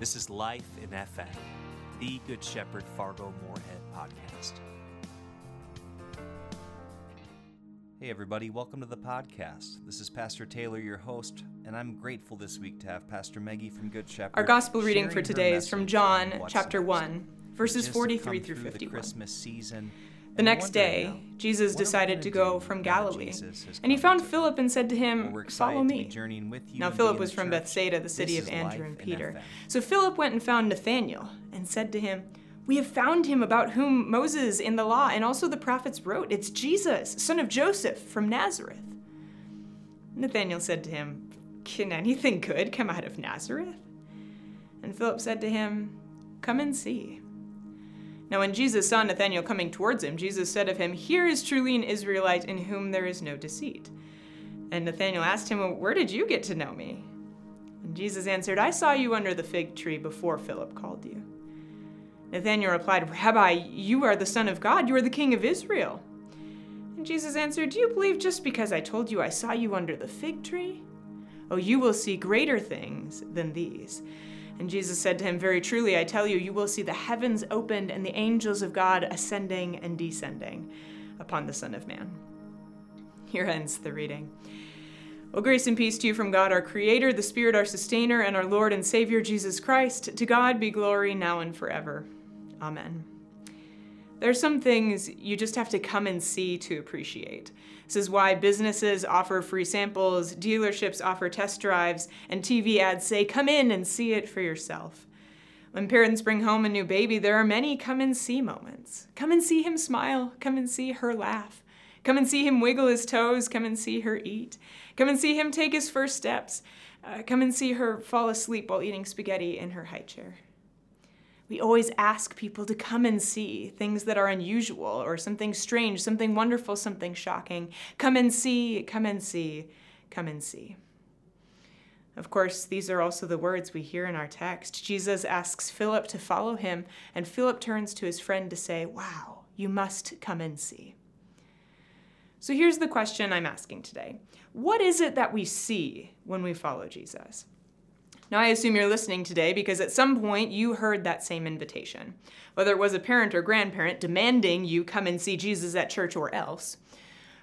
This is Life in FM, the Good Shepherd Fargo Moorhead podcast. Hey, everybody, welcome to the podcast. This is Pastor Taylor, your host, and I'm grateful this week to have Pastor Maggie from Good Shepherd. Our gospel reading for today is from John chapter next. 1, verses 43 come through the 51. Christmas season. The next day, Jesus what are we decided gonna go from Galilee. And he found Philip and said to him, Follow me. journeying with you Now, Philip was from. Bethsaida, the city of Andrew and Peter. So Philip went and found Nathanael and said to him, We have found him about whom Moses in the law and also the prophets wrote. It's Jesus, son of Joseph from Nazareth. Nathanael said to him, Can anything good come out of Nazareth? And Philip said to him, Come and see. Now, when Jesus saw Nathanael coming towards him, Jesus said of him, Here is truly an Israelite in whom there is no deceit. And Nathanael asked him, well, Where did you get to know me? And Jesus answered, I saw you under the fig tree before Philip called you. Nathanael replied, Rabbi, you are the Son of God, you are the King of Israel. And Jesus answered, Do you believe just because I told you I saw you under the fig tree? Oh, you will see greater things than these. And Jesus said to him, Very truly, I tell you, you will see the heavens opened and the angels of God ascending and descending upon the Son of Man. Here ends the reading. Well, grace and peace to you from God, our Creator, the Spirit, our Sustainer, and our Lord and Savior, Jesus Christ. To God be glory now and forever. Amen. There are some things you just have to come and see to appreciate. This is why businesses offer free samples, dealerships offer test drives, and TV ads say, come in and see it for yourself. When parents bring home a new baby, there are many come and see moments. Come and see him smile, come and see her laugh. Come and see him wiggle his toes, come and see her eat. Come and see him take his first steps. Uh, come and see her fall asleep while eating spaghetti in her high chair. We always ask people to come and see things that are unusual or something strange, something wonderful, something shocking. Come and see, come and see, come and see. Of course, these are also the words we hear in our text. Jesus asks Philip to follow him, and Philip turns to his friend to say, Wow, you must come and see. So here's the question I'm asking today What is it that we see when we follow Jesus? Now, I assume you're listening today because at some point you heard that same invitation, whether it was a parent or grandparent demanding you come and see Jesus at church or else,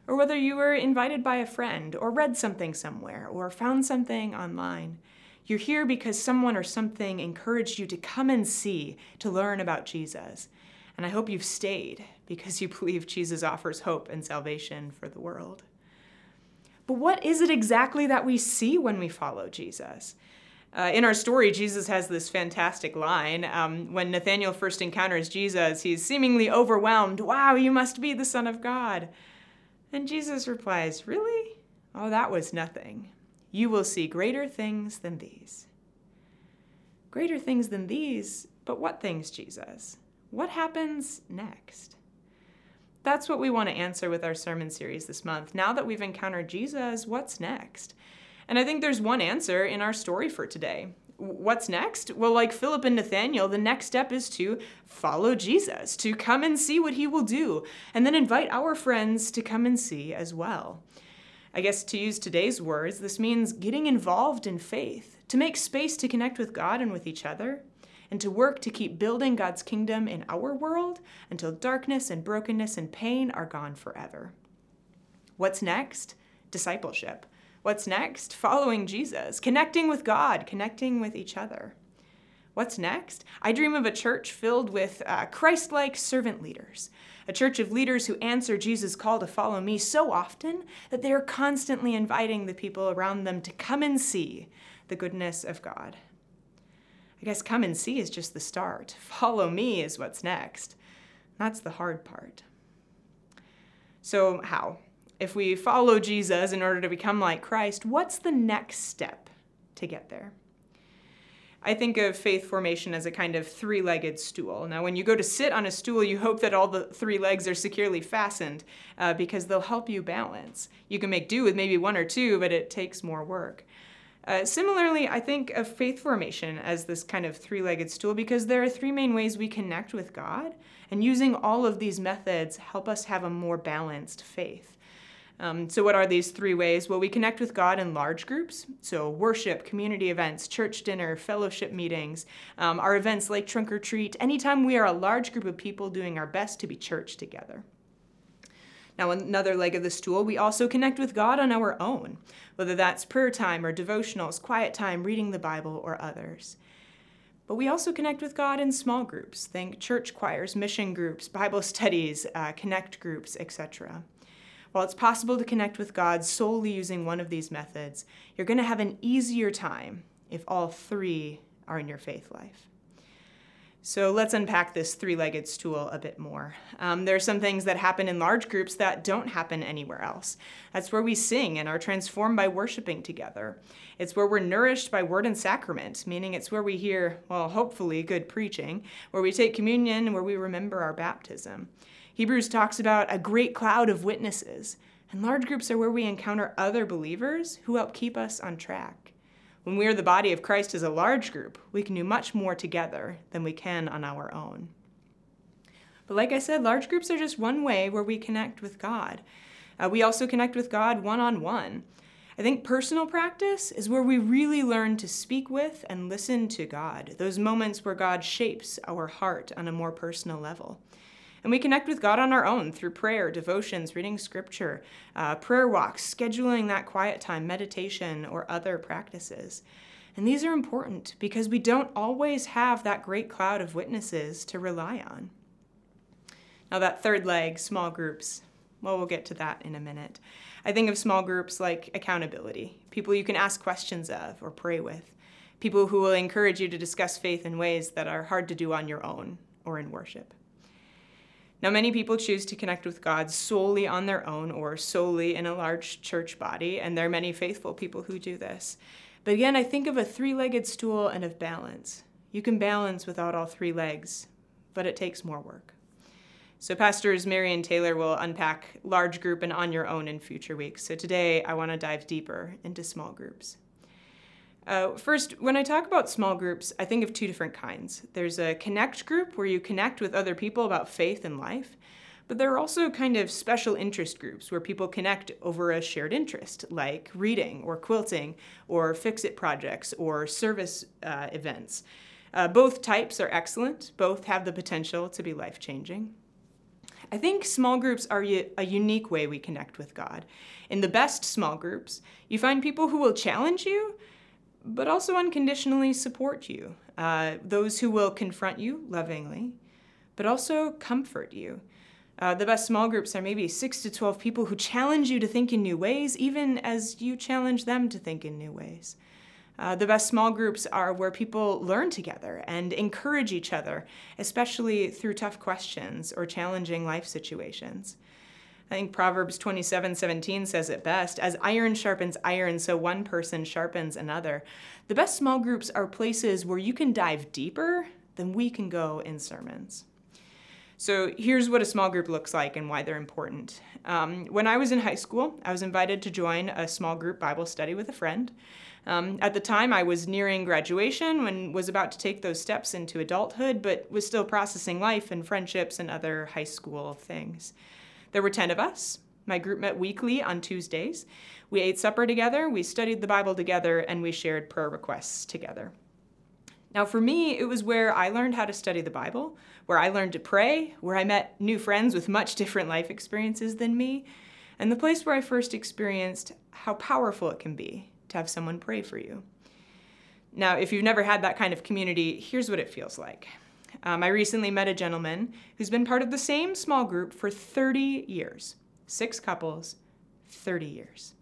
or whether you were invited by a friend or read something somewhere or found something online. You're here because someone or something encouraged you to come and see, to learn about Jesus. And I hope you've stayed because you believe Jesus offers hope and salvation for the world. But what is it exactly that we see when we follow Jesus? Uh, in our story, Jesus has this fantastic line. Um, when Nathanael first encounters Jesus, he's seemingly overwhelmed. Wow, you must be the Son of God. And Jesus replies, Really? Oh, that was nothing. You will see greater things than these. Greater things than these? But what things, Jesus? What happens next? That's what we want to answer with our sermon series this month. Now that we've encountered Jesus, what's next? And I think there's one answer in our story for today. What's next? Well, like Philip and Nathanael, the next step is to follow Jesus, to come and see what he will do, and then invite our friends to come and see as well. I guess to use today's words, this means getting involved in faith, to make space to connect with God and with each other, and to work to keep building God's kingdom in our world until darkness and brokenness and pain are gone forever. What's next? Discipleship. What's next? Following Jesus, connecting with God, connecting with each other. What's next? I dream of a church filled with uh, Christ like servant leaders, a church of leaders who answer Jesus' call to follow me so often that they are constantly inviting the people around them to come and see the goodness of God. I guess come and see is just the start. Follow me is what's next. That's the hard part. So, how? If we follow Jesus in order to become like Christ, what's the next step to get there? I think of faith formation as a kind of three legged stool. Now, when you go to sit on a stool, you hope that all the three legs are securely fastened uh, because they'll help you balance. You can make do with maybe one or two, but it takes more work. Uh, similarly, I think of faith formation as this kind of three legged stool because there are three main ways we connect with God, and using all of these methods help us have a more balanced faith. Um, so, what are these three ways? Well, we connect with God in large groups. So, worship, community events, church dinner, fellowship meetings, um, our events like Trunk or Treat, anytime we are a large group of people doing our best to be church together. Now, another leg of the stool, we also connect with God on our own, whether that's prayer time or devotionals, quiet time, reading the Bible, or others. But we also connect with God in small groups. Think church choirs, mission groups, Bible studies, uh, connect groups, etc. While it's possible to connect with God solely using one of these methods, you're going to have an easier time if all three are in your faith life. So let's unpack this three legged stool a bit more. Um, there are some things that happen in large groups that don't happen anywhere else. That's where we sing and are transformed by worshiping together. It's where we're nourished by word and sacrament, meaning it's where we hear, well, hopefully, good preaching, where we take communion, where we remember our baptism. Hebrews talks about a great cloud of witnesses, and large groups are where we encounter other believers who help keep us on track. When we are the body of Christ as a large group, we can do much more together than we can on our own. But like I said, large groups are just one way where we connect with God. Uh, we also connect with God one on one. I think personal practice is where we really learn to speak with and listen to God, those moments where God shapes our heart on a more personal level. And we connect with God on our own through prayer, devotions, reading scripture, uh, prayer walks, scheduling that quiet time, meditation, or other practices. And these are important because we don't always have that great cloud of witnesses to rely on. Now, that third leg, small groups, well, we'll get to that in a minute. I think of small groups like accountability, people you can ask questions of or pray with, people who will encourage you to discuss faith in ways that are hard to do on your own or in worship. Now, many people choose to connect with God solely on their own or solely in a large church body, and there are many faithful people who do this. But again, I think of a three legged stool and of balance. You can balance without all three legs, but it takes more work. So, Pastors Mary and Taylor will unpack large group and on your own in future weeks. So, today I want to dive deeper into small groups. Uh, first, when I talk about small groups, I think of two different kinds. There's a connect group where you connect with other people about faith and life, but there are also kind of special interest groups where people connect over a shared interest, like reading or quilting or fix it projects or service uh, events. Uh, both types are excellent, both have the potential to be life changing. I think small groups are a unique way we connect with God. In the best small groups, you find people who will challenge you but also unconditionally support you. Uh, those who will confront you lovingly, but also comfort you. Uh, the best small groups are maybe 6 to 12 people who challenge you to think in new ways, even as you challenge them to think in new ways. Uh, the best small groups are where people learn together and encourage each other, especially through tough questions or challenging life situations. I think Proverbs 27 17 says it best as iron sharpens iron, so one person sharpens another. The best small groups are places where you can dive deeper than we can go in sermons. So here's what a small group looks like and why they're important. Um, when I was in high school, I was invited to join a small group Bible study with a friend. Um, at the time, I was nearing graduation and was about to take those steps into adulthood, but was still processing life and friendships and other high school things. There were 10 of us. My group met weekly on Tuesdays. We ate supper together, we studied the Bible together, and we shared prayer requests together. Now, for me, it was where I learned how to study the Bible, where I learned to pray, where I met new friends with much different life experiences than me, and the place where I first experienced how powerful it can be to have someone pray for you. Now, if you've never had that kind of community, here's what it feels like. Um, I recently met a gentleman who's been part of the same small group for 30 years. Six couples, 30 years.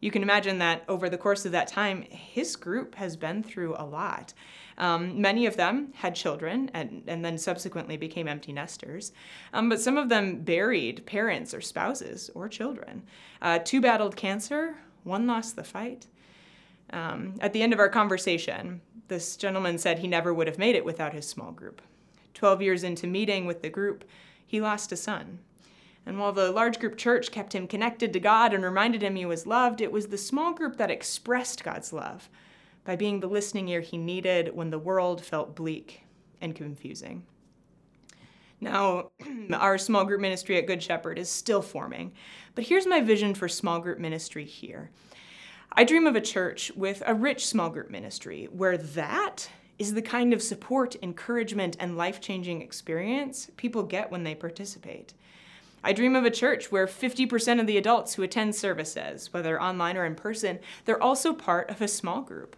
You can imagine that over the course of that time, his group has been through a lot. Um, many of them had children and, and then subsequently became empty nesters, um, but some of them buried parents or spouses or children. Uh, two battled cancer, one lost the fight. Um, at the end of our conversation, this gentleman said he never would have made it without his small group. Twelve years into meeting with the group, he lost a son. And while the large group church kept him connected to God and reminded him he was loved, it was the small group that expressed God's love by being the listening ear he needed when the world felt bleak and confusing. Now, our small group ministry at Good Shepherd is still forming, but here's my vision for small group ministry here. I dream of a church with a rich small group ministry where that is the kind of support, encouragement, and life changing experience people get when they participate. I dream of a church where 50% of the adults who attend services, whether online or in person, they're also part of a small group.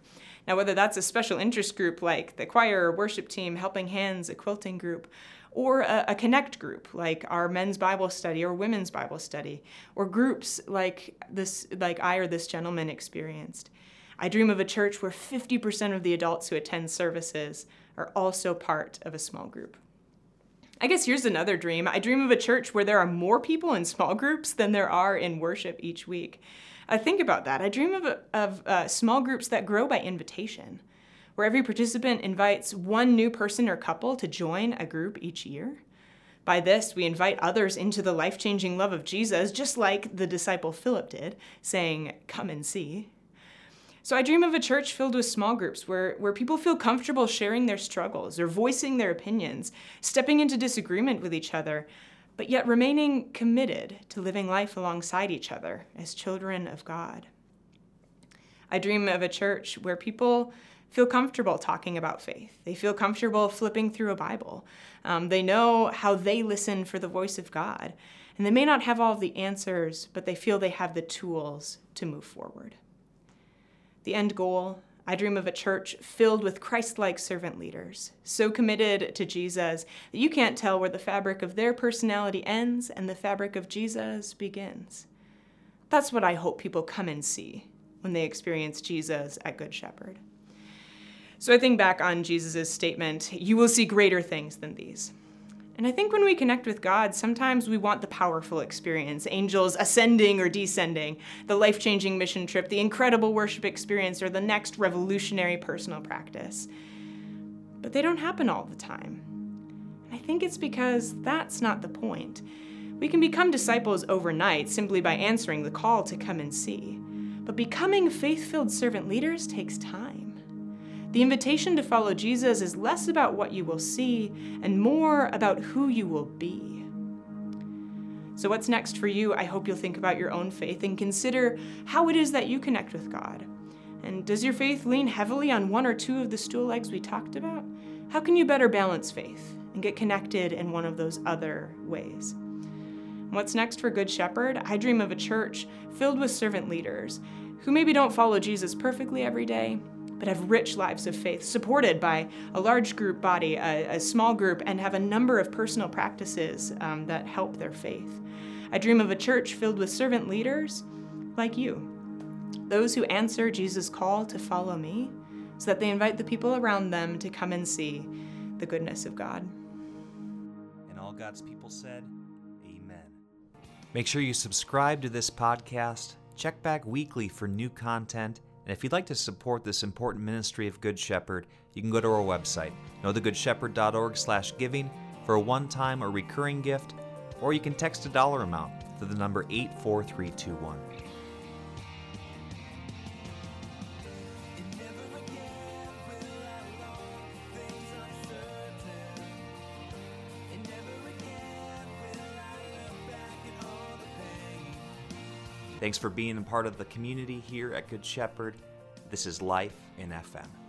Now, whether that's a special interest group like the choir or worship team, Helping Hands, a quilting group, or a, a, connect group like our men's bible study or women's bible study or groups like this like i or this gentleman experienced. I dream of a church where 50% of the adults who attend services are also part of a small group. I guess here's another dream. I dream of a church where there are more people in small groups than there are in worship each week. I think about that. I dream of, of uh, small groups that grow by invitation where every participant invites one new person or couple to join a group each year. By this, we invite others into the life changing love of Jesus, just like the disciple Philip did, saying, Come and see. So I dream of a church filled with small groups where, where people feel comfortable sharing their struggles or voicing their opinions, stepping into disagreement with each other, but yet remaining committed to living life alongside each other as children of God. I dream of a church where people feel comfortable talking about faith. They feel comfortable flipping through a Bible. Um, they know how they listen for the voice of God. And they may not have all of the answers, but they feel they have the tools to move forward. The end goal I dream of a church filled with Christ like servant leaders, so committed to Jesus that you can't tell where the fabric of their personality ends and the fabric of Jesus begins. That's what I hope people come and see when they experience Jesus at Good Shepherd. So I think back on Jesus' statement, You will see greater things than these. And I think when we connect with God, sometimes we want the powerful experience angels ascending or descending, the life changing mission trip, the incredible worship experience, or the next revolutionary personal practice. But they don't happen all the time. And I think it's because that's not the point. We can become disciples overnight simply by answering the call to come and see. But becoming faith filled servant leaders takes time. The invitation to follow Jesus is less about what you will see and more about who you will be. So, what's next for you? I hope you'll think about your own faith and consider how it is that you connect with God. And does your faith lean heavily on one or two of the stool legs we talked about? How can you better balance faith and get connected in one of those other ways? What's next for Good Shepherd? I dream of a church filled with servant leaders who maybe don't follow Jesus perfectly every day, but have rich lives of faith, supported by a large group body, a, a small group, and have a number of personal practices um, that help their faith. I dream of a church filled with servant leaders like you, those who answer Jesus' call to follow me, so that they invite the people around them to come and see the goodness of God. And all God's people said, Amen. Make sure you subscribe to this podcast, check back weekly for new content and if you'd like to support this important ministry of Good Shepherd, you can go to our website, knowthegoodshepherd.org/giving for a one-time or recurring gift, or you can text a dollar amount to the number 84321. Thanks for being a part of the community here at Good Shepherd. This is Life in FM.